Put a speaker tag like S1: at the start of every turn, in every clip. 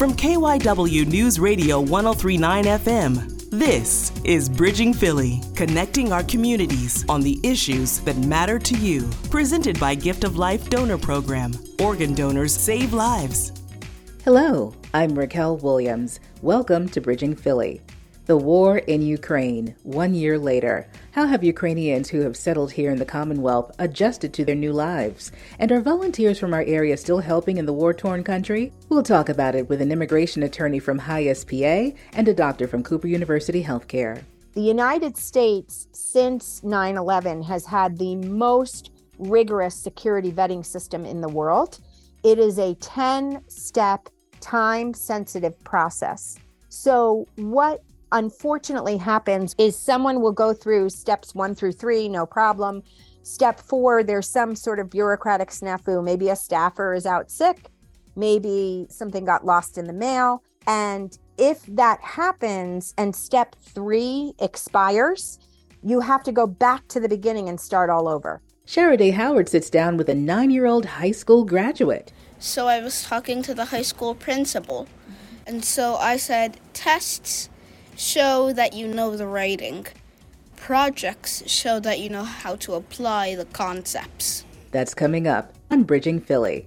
S1: From KYW News Radio 1039 FM, this is Bridging Philly, connecting our communities on the issues that matter to you. Presented by Gift of Life Donor Program. Organ donors save lives.
S2: Hello, I'm Racquel Williams. Welcome to Bridging Philly. The war in Ukraine, one year later. How have Ukrainians who have settled here in the Commonwealth adjusted to their new lives? And are volunteers from our area still helping in the war torn country? We'll talk about it with an immigration attorney from HIAS PA and a doctor from Cooper University Healthcare.
S3: The United States, since 9 11, has had the most rigorous security vetting system in the world. It is a 10 step, time sensitive process. So, what unfortunately happens is someone will go through steps one through three, no problem. Step four, there's some sort of bureaucratic snafu. Maybe a staffer is out sick, maybe something got lost in the mail. And if that happens and step three expires, you have to go back to the beginning and start all over.
S2: Shara Dae Howard sits down with a nine year old high school graduate.
S4: So I was talking to the high school principal. And so I said, tests show that you know the writing. Projects show that you know how to apply the concepts.
S2: That's coming up on Bridging Philly.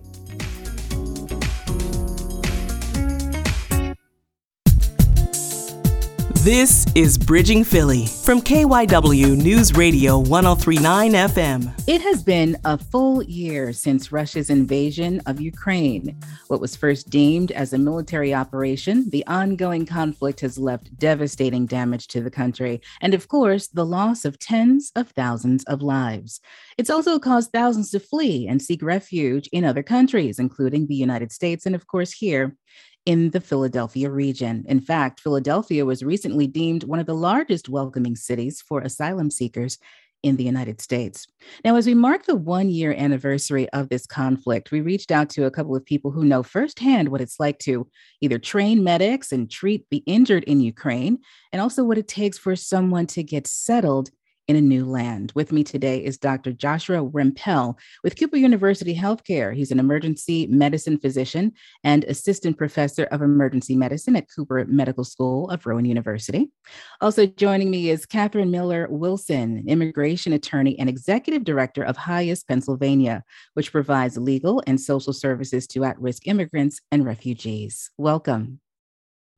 S1: This is Bridging Philly from KYW News Radio 1039 FM.
S2: It has been a full year since Russia's invasion of Ukraine. What was first deemed as a military operation, the ongoing conflict has left devastating damage to the country, and of course, the loss of tens of thousands of lives. It's also caused thousands to flee and seek refuge in other countries, including the United States and, of course, here in the Philadelphia region. In fact, Philadelphia was recently deemed one of the largest welcoming cities for asylum seekers in the United States. Now, as we mark the one year anniversary of this conflict, we reached out to a couple of people who know firsthand what it's like to either train medics and treat the injured in Ukraine, and also what it takes for someone to get settled in a new land. With me today is Dr. Joshua Rempell with Cooper University Healthcare. He's an emergency medicine physician and assistant professor of emergency medicine at Cooper Medical School of Rowan University. Also joining me is Cathryn Miller Wilson, immigration attorney and executive director of HIAS Pennsylvania, which provides legal and social services to at risk immigrants and refugees. Welcome.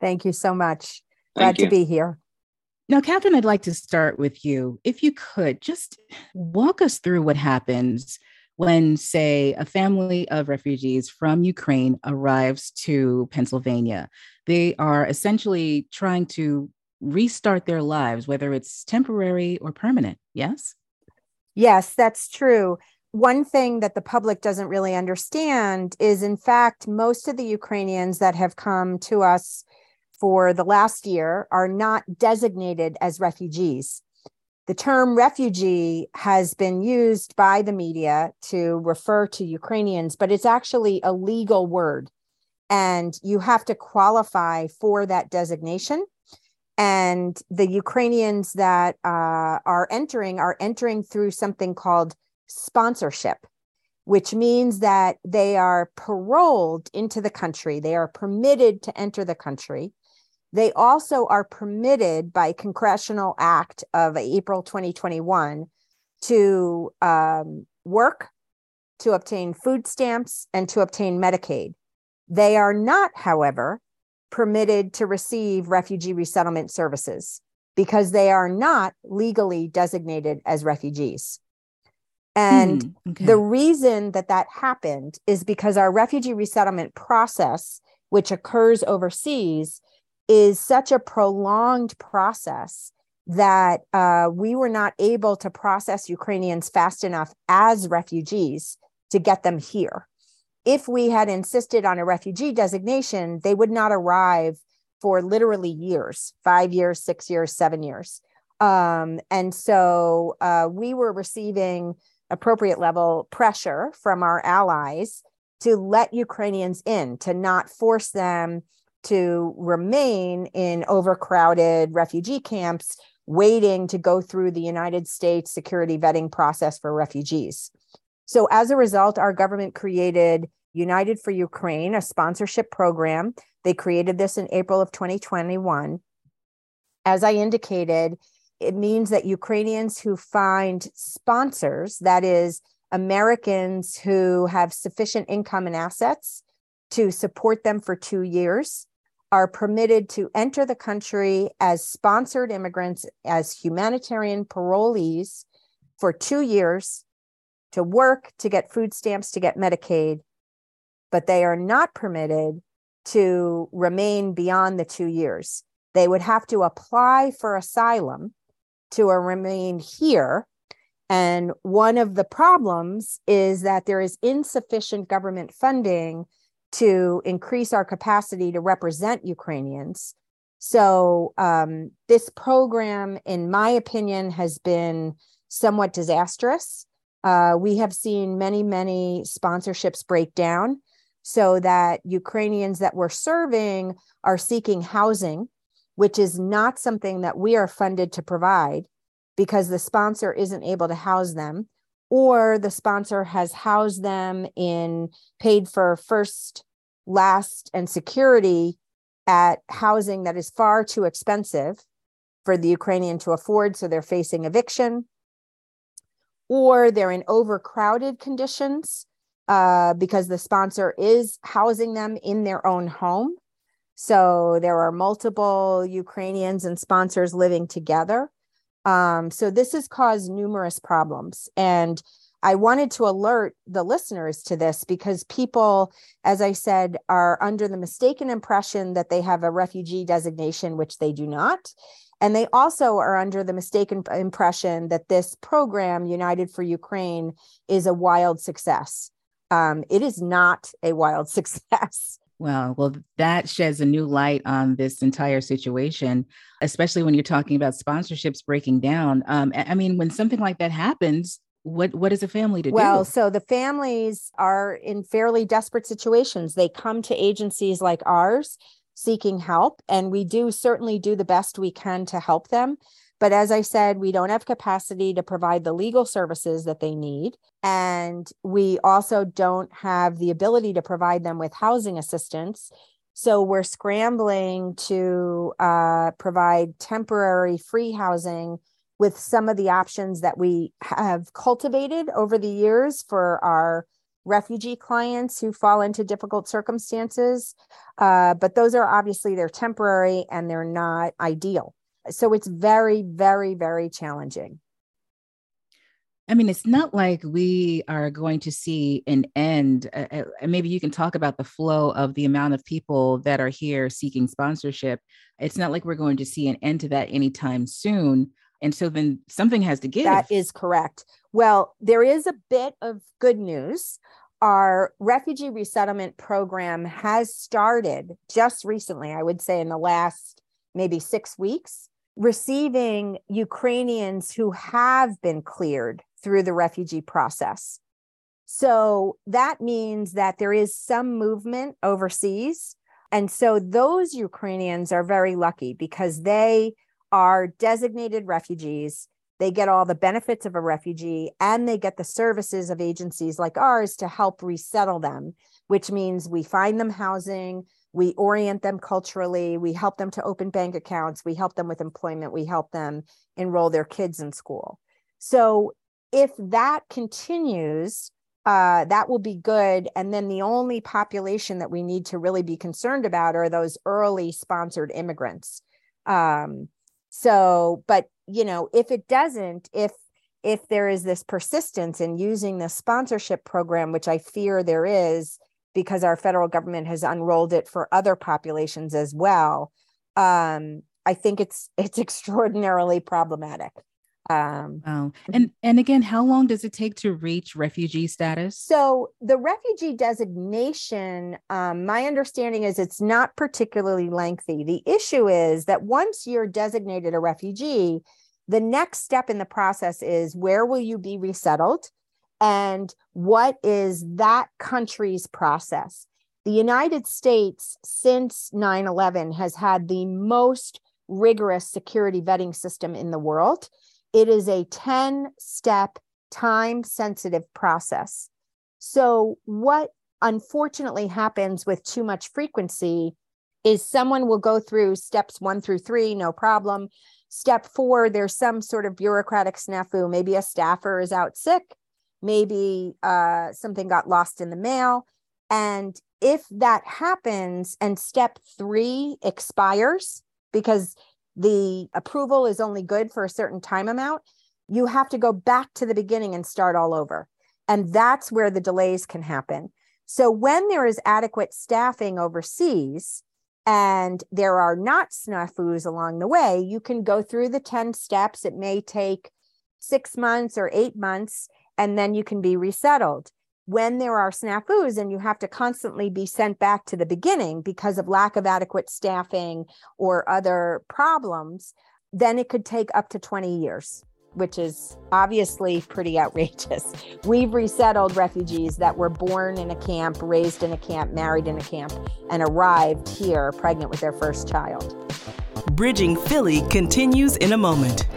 S3: Thank you so much. Glad to be here.
S2: Now, Cathryn, I'd like to start with you. If you could just walk us through what happens when, say, a family of refugees from Ukraine arrives to Pennsylvania. They are essentially trying to restart their lives, whether it's temporary or permanent. Yes?
S3: Yes, that's true. One thing that the public doesn't really understand is, in fact, most of the Ukrainians that have come to us for the last year are not designated as refugees. The term refugee has been used by the media to refer to Ukrainians, but it's actually a legal word. And you have to qualify for that designation. And the Ukrainians that uh, are entering are entering through something called sponsorship, which means that they are paroled into the country, they are permitted to enter the country they also are permitted by Congressional Act of April 2021 to um, work, to obtain food stamps, and to obtain Medicaid. They are not, however, permitted to receive refugee resettlement services because they are not legally designated as refugees. And hmm, okay. the reason that that happened is because our refugee resettlement process, which occurs overseas, is such a prolonged process that uh, we were not able to process Ukrainians fast enough as refugees to get them here. If we had insisted on a refugee designation, they would not arrive for literally years five years, six years, seven years. Um, and so uh, we were receiving appropriate level pressure from our allies to let Ukrainians in, to not force them to remain in overcrowded refugee camps waiting to go through the United States security vetting process for refugees. So, as a result, our government created United for Ukraine, a sponsorship program. They created this in April of 2021. As I indicated, it means that Ukrainians who find sponsors, that is, Americans who have sufficient income and assets to support them for two years, are permitted to enter the country as sponsored immigrants, as humanitarian parolees for two years to work, to get food stamps, to get Medicaid, but they are not permitted to remain beyond the two years. They would have to apply for asylum to remain here. And one of the problems is that there is insufficient government funding to increase our capacity to represent Ukrainians. So, um, this program, in my opinion, has been somewhat disastrous. Uh, we have seen many, many sponsorships break down so that Ukrainians that we're serving are seeking housing, which is not something that we are funded to provide because the sponsor isn't able to house them, or the sponsor has housed them in paid for first, last, and security at housing that is far too expensive for the Ukrainian to afford. So they're facing eviction, or they're in overcrowded conditions uh, because the sponsor is housing them in their own home. So there are multiple Ukrainians and sponsors living together. Um, so this has caused numerous problems. And I wanted to alert the listeners to this because people, as I said, are under the mistaken impression that they have a refugee designation, which they do not. And they also are under the mistaken impression that this program, United for Ukraine, is a wild success um, it is not a wild success.
S2: Well, well, that sheds a new light on this entire situation, especially when you're talking about sponsorships breaking down. Um, I mean, when something like that happens, what what is a family to
S3: well, do?
S2: Well,
S3: so the families are in fairly desperate situations. They come to agencies like ours seeking help, and we do certainly do the best we can to help them. But as I said, we don't have capacity to provide the legal services that they need. And we also don't have the ability to provide them with housing assistance. So we're scrambling to uh, provide temporary free housing with some of the options that we have cultivated over the years for our refugee clients who fall into difficult circumstances. Uh, but those are obviously they're temporary and they're not ideal. So it's very, very, very challenging.
S2: I mean, it's not like we are going to see an end. Uh, uh, maybe you can talk about the flow of the amount of people that are here seeking sponsorship. It's not like we're going to see an end to that anytime soon. And so then something has to give.
S3: That is correct. Well, there is a bit of good news. Our refugee resettlement program has started just recently, I would say in the last maybe six weeks receiving Ukrainians who have been cleared through the refugee process. So that means that there is some movement overseas. And so those Ukrainians are very lucky because they are designated refugees. They get all the benefits of a refugee and they get the services of agencies like ours to help resettle them, which means we find them housing, we orient them culturally we help them to open bank accounts we help them with employment we help them enroll their kids in school. So if that continues uh, that will be good. And then the only population that we need to really be concerned about are those early sponsored immigrants. Um, so but you know if it doesn't if if there is this persistence in using the sponsorship program which i fear there is because our federal government has unrolled it for other populations as well um, i think it's it's extraordinarily problematic.
S2: Um, wow. and and again how long does it take to reach refugee status?
S3: So the refugee designation um, my understanding is it's not particularly lengthy. The issue is that once you're designated a refugee the next step in the process is where will you be resettled and what is that country's process. The United States, since 9 11, has had the most rigorous security vetting system in the world. It is a 10 step, time sensitive process. So, what unfortunately happens with too much frequency is someone will go through steps one through three, no problem. Step four, there's some sort of bureaucratic snafu. Maybe a staffer is out sick, maybe uh, something got lost in the mail. And if that happens and step three expires because the approval is only good for a certain time amount, you have to go back to the beginning and start all over. And that's where the delays can happen. So when there is adequate staffing overseas and there are not snafus along the way, you can go through the 10 steps. It may take six months or eight months, and then you can be resettled. When there are snafus and you have to constantly be sent back to the beginning because of lack of adequate staffing or other problems, then it could take up to 20 years which is obviously pretty outrageous. We've resettled refugees that were born in a camp, raised in a camp, married in a camp, and arrived here pregnant with their first child.
S1: Bridging Philly continues in a moment.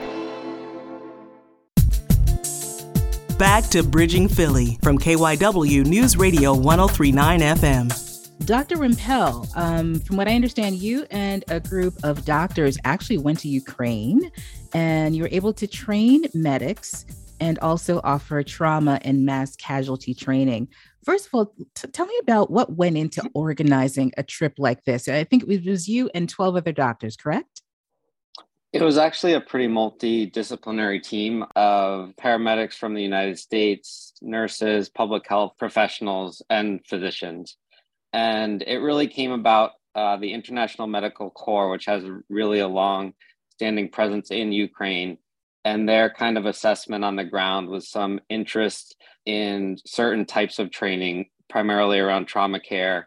S1: Back to Bridging Philly from KYW News Radio 1039 FM.
S2: Dr. Rempell, um, from what I understand, you and a group of doctors actually went to Ukraine and you were able to train medics and also offer trauma and mass casualty training. First of all, t- tell me about what went into organizing a trip like this. I think it was you and 12 other doctors, correct?
S5: It was actually a pretty multidisciplinary team of paramedics from the United States, nurses, public health professionals, and physicians. And it really came about uh, the International Medical Corps, which has really a long standing presence in Ukraine and their kind of assessment on the ground was some interest in certain types of training, primarily around trauma care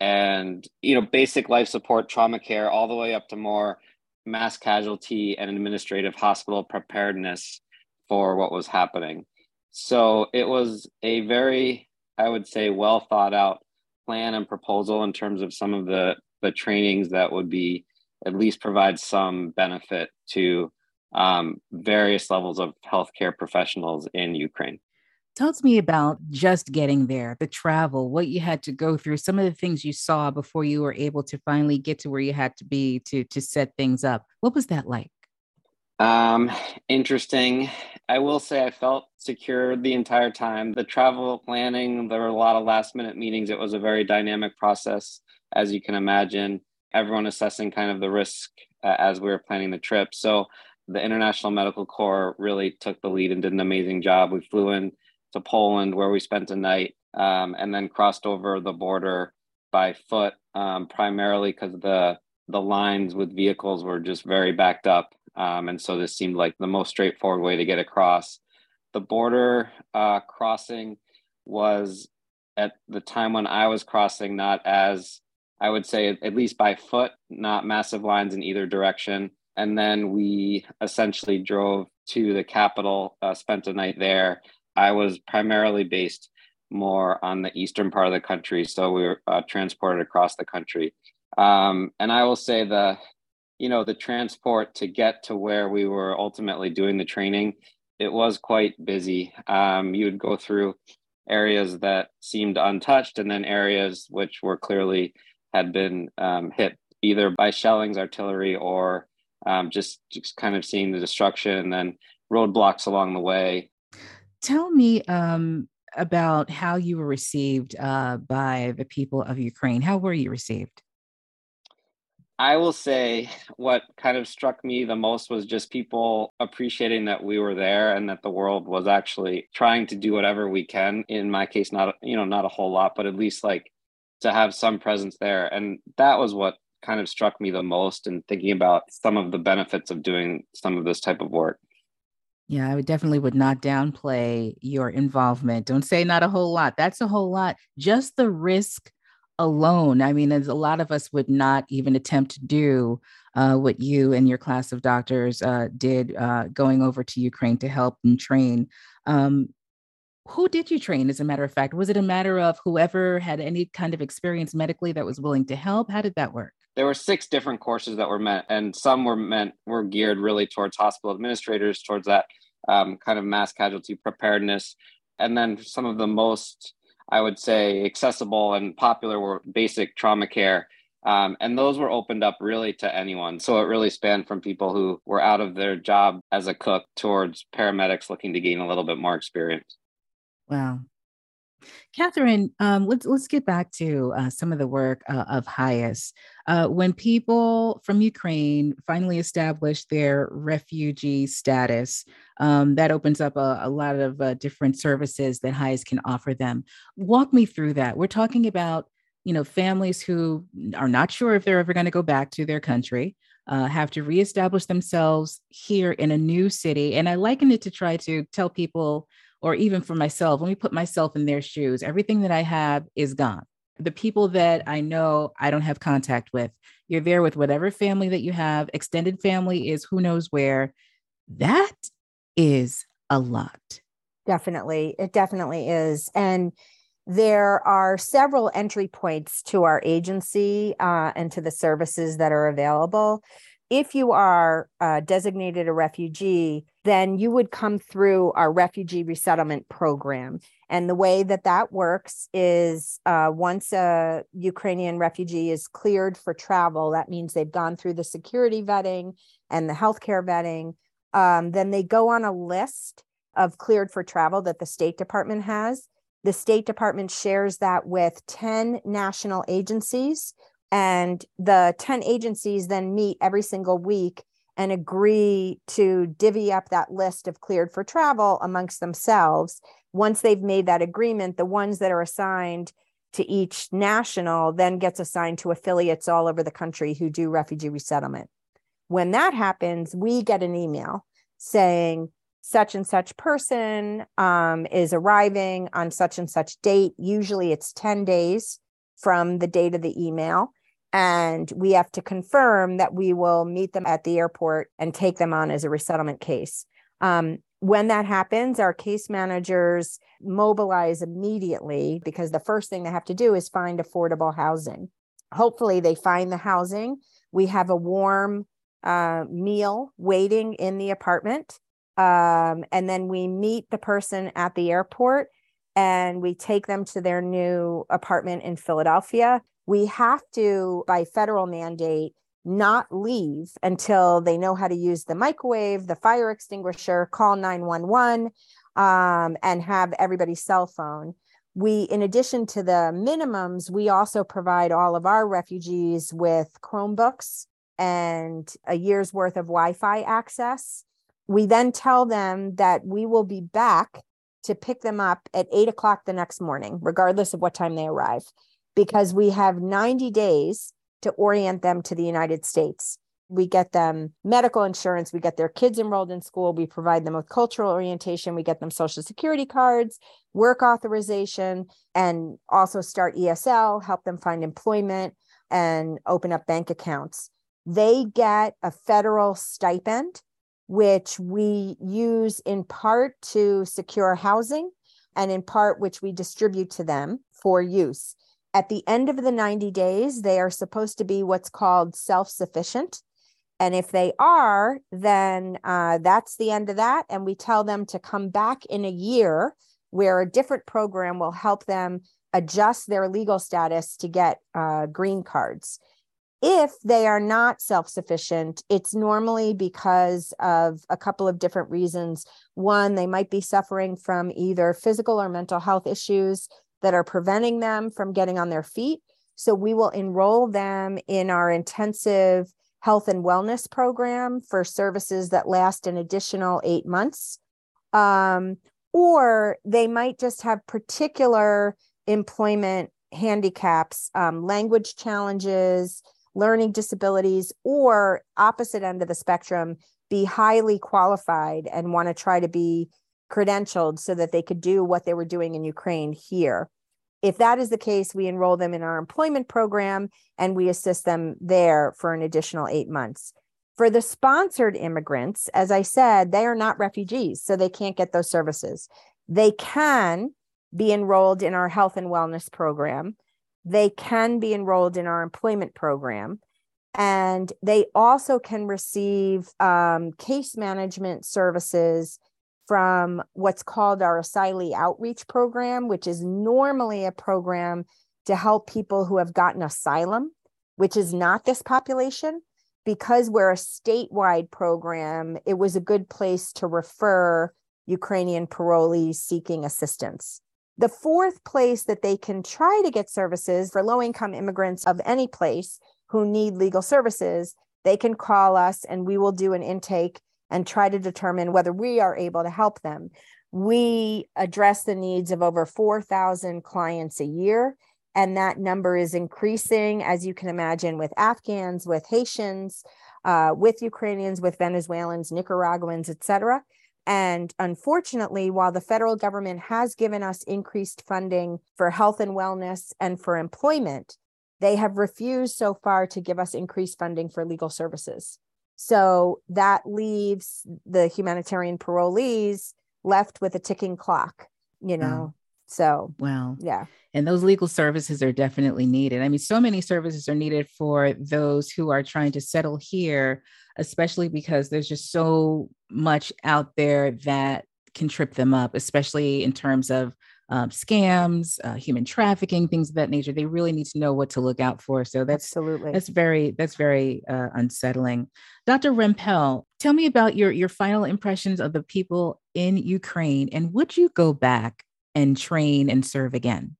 S5: and you know basic life support trauma care all the way up to more mass casualty and administrative hospital preparedness for what was happening so it was a very i would say well thought out plan and proposal in terms of some of the the trainings that would be at least provide some benefit to um, various levels of healthcare professionals in Ukraine.
S2: Tell me about just getting there, the travel, what you had to go through, some of the things you saw before you were able to finally get to where you had to be to to set things up. What was that like?
S5: Um, interesting. I will say I felt secure the entire time. The travel planning, there were a lot of last minute meetings. It was a very dynamic process, as you can imagine everyone assessing kind of the risk uh, as we were planning the trip. So the International Medical Corps really took the lead and did an amazing job. We flew in to Poland where we spent a night um, and then crossed over the border by foot, um, primarily because the the lines with vehicles were just very backed up, um, and so this seemed like the most straightforward way to get across. The border uh, crossing was at the time when I was crossing not as I would say at least by foot, not massive lines in either direction. And then we essentially drove to the capital, uh, spent a night there. I was primarily based more on the eastern part of the country, so we were uh, transported across the country. Um, and I will say the, you know, the transport to get to where we were ultimately doing the training, it was quite busy. Um, you would go through areas that seemed untouched, and then areas which were clearly had been um, hit either by shellings, artillery, or um, just just kind of seeing the destruction and then roadblocks along the way.
S2: Tell me um, about how you were received uh, by the people of Ukraine. How were you received?
S5: I will say what kind of struck me the most was just people appreciating that we were there and that the world was actually trying to do whatever we can. In my case, not you know not a whole lot, but at least like to have some presence there. And that was what kind of struck me the most in thinking about some of the benefits of doing some of this type of work.
S2: Yeah, I would definitely would not downplay your involvement. Don't say not a whole lot. That's a whole lot. Just the risk alone. I mean, as a lot of us would not even attempt to do uh, what you and your class of doctors uh, did uh, going over to Ukraine to help and train. Um, who did you train as a matter of fact was it a matter of whoever had any kind of experience medically that was willing to help how did that work
S5: there were six different courses that were meant and some were meant were geared really towards hospital administrators towards that um, kind of mass casualty preparedness and then some of the most I would say, accessible and popular were basic trauma care. Um, and those were opened up really to anyone. So it really spanned from people who were out of their job as a cook towards paramedics looking to gain a little bit more experience.
S2: Wow. Cathryn, um, let's let's get back to uh, some of the work uh, of HIAS. Uh, when people from Ukraine finally establish their refugee status, um, that opens up a, a lot of uh, different services that HIAS can offer them. Walk me through that. We're talking about you know families who are not sure if they're ever going to go back to their country. Uh, have to reestablish themselves here in a new city. And I liken it to try to tell people or even for myself, let me put myself in their shoes. Everything that I have is gone. The people that I know I don't have contact with, you're there with whatever family that you have. Extended family is who knows where. That is a lot.
S3: Definitely. It definitely is. And there are several entry points to our agency uh, and to the services that are available if you are uh, designated a refugee, then you would come through our refugee resettlement program. And the way that that works is uh, once a Ukrainian refugee is cleared for travel, that means they've gone through the security vetting and the healthcare vetting. Um, then they go on a list of cleared for travel that the State Department has. The State Department shares that with 10 national agencies and the 10 agencies then meet every single week and agree to divvy up that list of cleared for travel amongst themselves. Once they've made that agreement, the ones that are assigned to each national then gets assigned to affiliates all over the country who do refugee resettlement. When that happens, we get an email saying such and such person um, is arriving on such and such date. Usually it's 10 days from the date of the email and we have to confirm that we will meet them at the airport and take them on as a resettlement case. Um, when that happens, our case managers mobilize immediately because the first thing they have to do is find affordable housing. Hopefully, they find the housing. We have a warm uh, meal waiting in the apartment. Um, and then we meet the person at the airport and we take them to their new apartment in Philadelphia we have to, by federal mandate, not leave until they know how to use the microwave, the fire extinguisher, call 911, um, and have everybody's cell phone. We, in addition to the minimums, we also provide all of our refugees with Chromebooks and a year's worth of Wi Fi access. We then tell them that we will be back to pick them up at eight o'clock the next morning, regardless of what time they arrive because we have 90 days to orient them to the United States. We get them medical insurance, we get their kids enrolled in school, we provide them with cultural orientation, we get them social security cards, work authorization, and also start ESL, help them find employment and open up bank accounts. They get a federal stipend, which we use in part to secure housing and in part which we distribute to them for use. At the end of the 90 days, they are supposed to be what's called self sufficient. And if they are, then uh, that's the end of that. And we tell them to come back in a year where a different program will help them adjust their legal status to get uh, green cards. If they are not self sufficient, it's normally because of a couple of different reasons. One, they might be suffering from either physical or mental health issues that are preventing them from getting on their feet. So we will enroll them in our intensive health and wellness program for services that last an additional eight months. Um, or they might just have particular employment handicaps, um, language challenges, learning disabilities, or opposite end of the spectrum, be highly qualified and want to try to be credentialed so that they could do what they were doing in Ukraine here. If that is the case, we enroll them in our employment program and we assist them there for an additional eight months. For the sponsored immigrants, as I said, they are not refugees, so they can't get those services. They can be enrolled in our health and wellness program. They can be enrolled in our employment program. And they also can receive um, case management services from what's called our Asylee Outreach Program, which is normally a program to help people who have gotten asylum, which is not this population. Because we're a statewide program, it was a good place to refer Ukrainian parolees seeking assistance. The fourth place that they can try to get services for low income immigrants of any place who need legal services, they can call us and we will do an intake and try to determine whether we are able to help them. We address the needs of over 4,000 clients a year, and that number is increasing, as you can imagine, with Afghans, with Haitians, uh, with Ukrainians, with Venezuelans, Nicaraguans, et cetera. And unfortunately, while the federal government has given us increased funding for health and wellness and for employment, they have refused so far to give us increased funding for legal services. So that leaves the humanitarian parolees left with a ticking clock, you know. So,
S2: well,
S3: yeah.
S2: And those legal services are definitely needed. I mean, so many services are needed for those who are trying to settle here, especially because there's just so much out there that can trip them up, especially in terms of um, scams, uh, human trafficking, things of that nature. They really need to know what to look out for. So that's
S3: absolutely
S2: that's very that's very uh, unsettling. Dr. Rempell, tell me about your your final impressions of the people in Ukraine, and would you go back and train and serve again?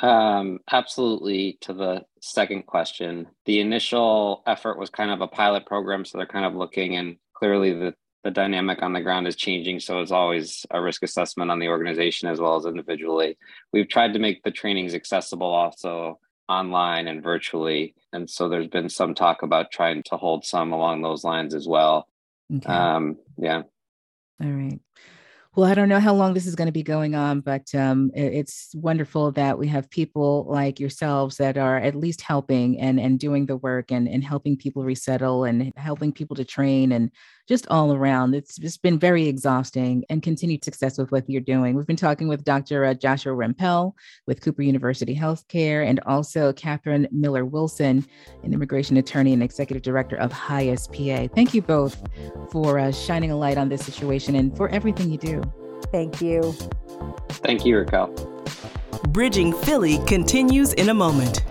S5: Um, absolutely. To the second question, the initial effort was kind of a pilot program, so they're kind of looking, and clearly the the dynamic on the ground is changing. So it's always a risk assessment on the organization as well as individually. We've tried to make the trainings accessible also online and virtually, and so there's been some talk about trying to hold some along those lines as well. Okay. Um, yeah.
S2: All right. Well, I don't know how long this is going to be going on, but um, it's wonderful that we have people like yourselves that are at least helping and and doing the work and and helping people resettle and helping people to train and just all around. It's just been very exhausting and continued success with what you're doing. We've been talking with Dr. Uh, Joshua Rempell with Cooper University Healthcare and also Cathryn Miller Wilson, an immigration attorney and executive director of HIAS PA. Thank you both for uh, shining a light on this situation and for everything you do.
S3: Thank you.
S5: Thank you, Racquel.
S1: Bridging Philly continues in a moment.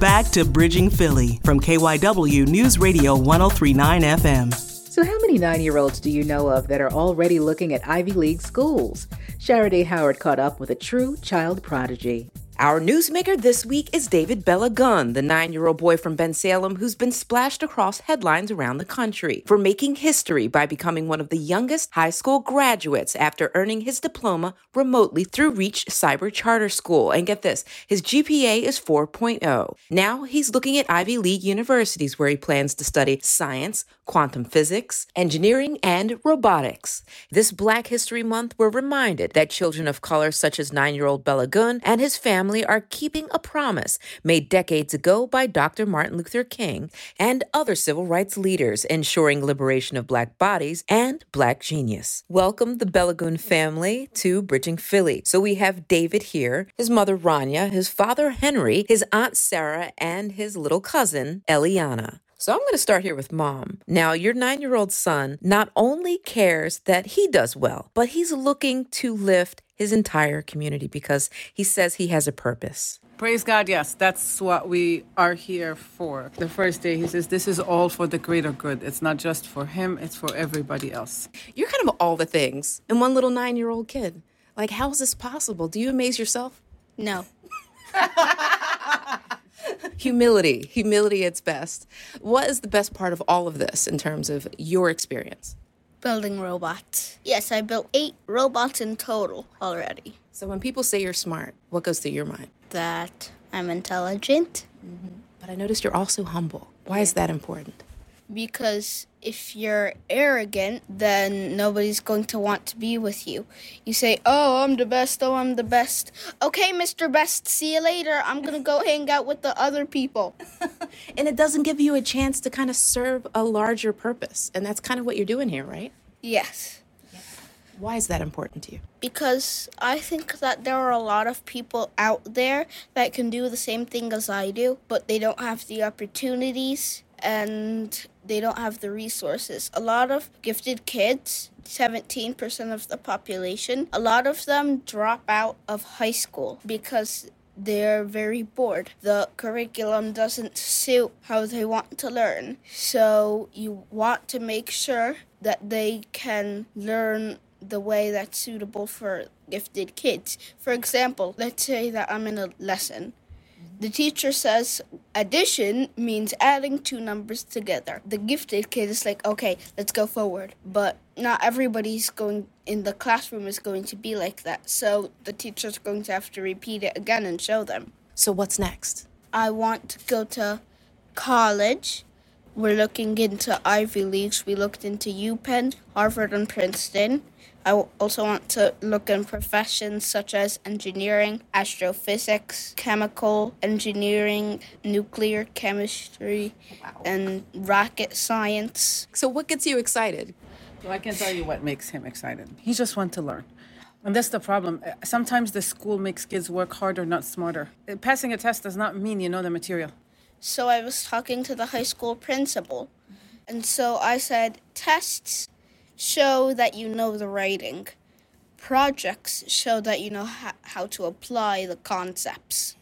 S1: Back to Bridging Philly from KYW News Radio 1039 FM.
S2: So, how many nine year olds do you know of that are already looking at Ivy League schools? Shara Howard caught up with a true child prodigy.
S6: Our newsmaker this week is David Balogun, the nine year old boy from Bensalem who's been splashed across headlines around the country for making history by becoming one of the youngest high school graduates after earning his diploma remotely through Reach Cyber Charter School. And get this, his GPA is 4.0. Now he's looking at Ivy League universities where he plans to study science, quantum physics, engineering, and robotics. This Black History Month, we're reminded that children of color such as nine year old Balogun and his family family are keeping a promise made decades ago by Dr. Martin Luther King and other civil rights leaders, ensuring liberation of Black bodies and Black genius. Welcome the Balogun family to Bridging Philly. So we have David here, his mother Rania, his father Henry, his aunt Sarah, and his little cousin Eliana. So I'm going to start here with mom. Now, your nine year old son not only cares that he does well, but he's looking to lift his entire community because he says he has a purpose.
S7: Praise God, yes, that's what we are here for. The first day, he says, This is all for the greater good. It's not just for him, it's for everybody else.
S6: You're kind of all the things in one little nine year old kid. Like, how is this possible? Do you amaze yourself?
S4: No.
S6: humility, humility its best. What is the best part of all of this in terms of your experience?
S4: Building robots. Yes, I built eight robots in total already.
S6: So when people say you're smart, what goes through your mind?
S4: That I'm intelligent.
S6: Mm-hmm. But I noticed you're also humble. Why is that important?
S4: Because if you're arrogant, then nobody's going to want to be with you. You say, Oh, I'm the best, oh, I'm the best. Okay, Mr. Best, see you later. I'm going to go hang out with the other people.
S6: and it doesn't give you a chance to kind of serve a larger purpose. And that's kind of what you're doing here, right?
S4: Yes.
S6: Why is that important to you?
S4: Because I think that there are a lot of people out there that can do the same thing as I do, but they don't have the opportunities and they don't have the resources. A lot of gifted kids, 17% of the population, a lot of them drop out of high school because they're very bored. The curriculum doesn't suit how they want to learn. So you want to make sure that they can learn the way that's suitable for gifted kids. For example, let's say that I'm in a lesson. The teacher says addition means adding two numbers together. The gifted kid is like, okay, let's go forward. But not everybody's going in the classroom is going to be like that. So the teacher's going to have to repeat it again and show them.
S6: So, what's next?
S4: I want to go to college. We're looking into Ivy Leagues. We looked into UPenn, Harvard, and Princeton. I also want to look in professions such as engineering, astrophysics, chemical engineering, nuclear chemistry, wow. and rocket science.
S6: So, what gets you excited?
S7: Well, I can tell you what makes him excited. He just wants to learn. And that's the problem. Uh, sometimes the school makes kids work harder, not smarter. Uh, passing a test does not mean you know the material.
S4: So I was talking to the high school principal. And so I said, tests show that you know the writing. Projects show that you know ha- how to apply the concepts.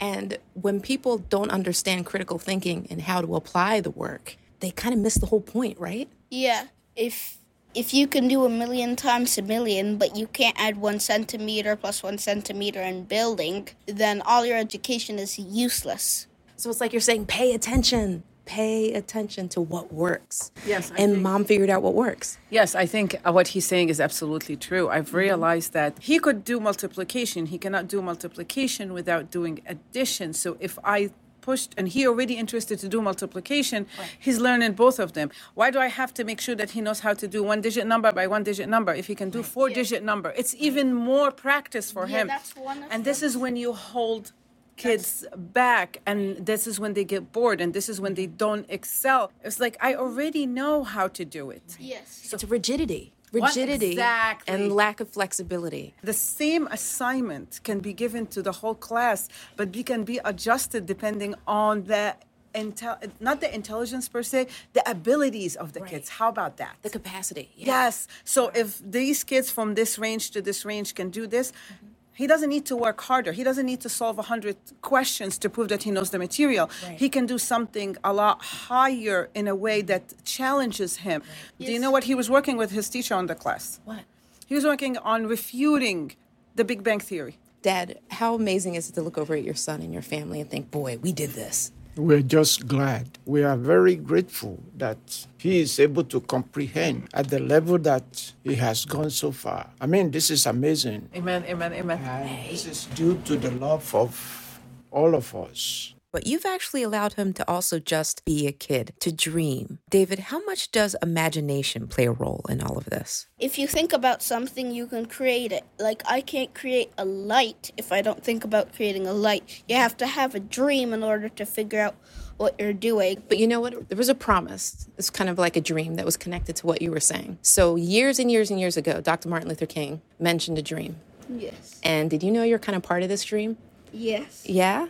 S6: And when people don't understand critical thinking and how to apply the work, they kind of miss the whole point, right?
S4: Yeah. If if you can do a million times a million, but you can't add one centimeter plus one centimeter in building, then all your education is useless.
S6: So it's like you're saying, pay attention pay attention to what works.
S7: Yes.
S6: I and think, mom figured out what works.
S7: Yes, I think what he's saying is absolutely true. I've mm-hmm. realized that he could do multiplication. He cannot do multiplication without doing addition. So if I pushed and he already interested to do multiplication right. he's learning both of them why do i have to make sure that he knows how to do one digit number by one digit number if he can do four yeah. digit number it's even more practice for
S4: yeah,
S7: him and this is when you hold kids back and this is when they get bored and this is when they don't excel it's like i already know how to do it
S4: yes
S6: so it's rigidity rigidity
S7: exactly.
S6: and lack of flexibility
S7: the same assignment can be given to the whole class but we can be adjusted depending on the Intel, not the intelligence per se, the abilities of the right. kids. How about that?
S6: The capacity. Yeah.
S7: Yes. So if these kids from this range to this range can do this, mm-hmm he doesn't need to work harder. He doesn't need to solve 100 questions to prove that he knows the material. Right. He can do something a lot higher in a way that challenges him. Right. Yes. Do you know what he was working with his teacher on the class?
S6: What?
S7: He was working on refuting the Big Bang Theory.
S6: Dad, how amazing is it to look over at your son and your family and think, boy, we did this?
S8: We're just glad. We are very grateful that he is able to comprehend at the level that he has gone so far. I mean, this is amazing.
S7: Amen, amen, amen.
S8: And this is due to the love of all of us
S6: but you've actually allowed him to also just be a kid, to dream. David, how much does imagination play a role in all of this?
S4: If you think about something, you can create it. Like, I can't create a light if I don't think about creating a light. You have to have a dream in order to figure out what you're doing.
S6: But you know what? There was a promise. It's kind of like a dream that was connected to what you were saying. So, years and years and years ago, Dr. Martin Luther King mentioned a dream.
S4: Yes.
S6: And did you know you're kind of part of this dream?
S4: Yes.
S6: Yeah?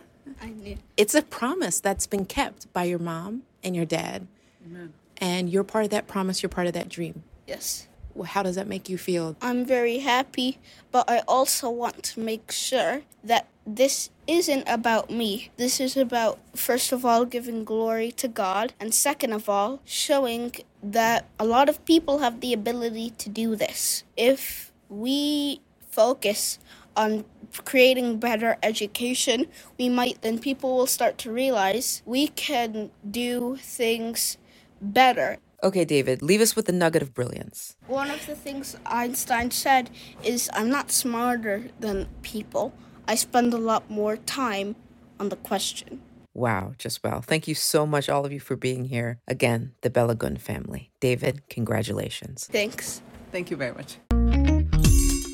S6: It's a promise that's been kept by your mom and your dad. Amen. And you're part of that promise, you're part of that dream.
S4: Yes.
S6: Well, how does that make you feel?
S4: I'm very happy, but I also want to make sure that this isn't about me. This is about, first of all, giving glory to God, and second of all, showing that a lot of people have the ability to do this. If we focus on creating better education, we might then people will start to realize we can do things better.
S6: Okay, David, leave us with the nugget of brilliance.
S4: One of the things Einstein said is I'm not smarter than people. I spend a lot more time on the question.
S6: Wow, just well. Thank you so much, all of you, for being here. Again, the Balogun family. David, congratulations.
S4: Thanks.
S7: Thank you very much.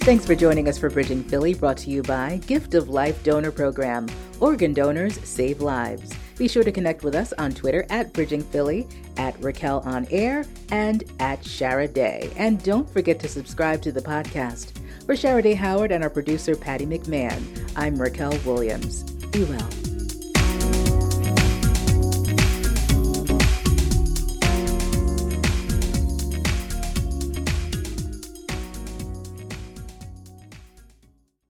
S2: Thanks for joining us for Bridging Philly, brought to you by Gift of Life Donor Program. Organ donors save lives. Be sure to connect with us on Twitter at Bridging Philly, at Racquel on Air, and at Shara Dae. And don't forget to subscribe to the podcast. For Shara Dae Howard and our producer, Patty McMahon, I'm Racquel Williams. Be well.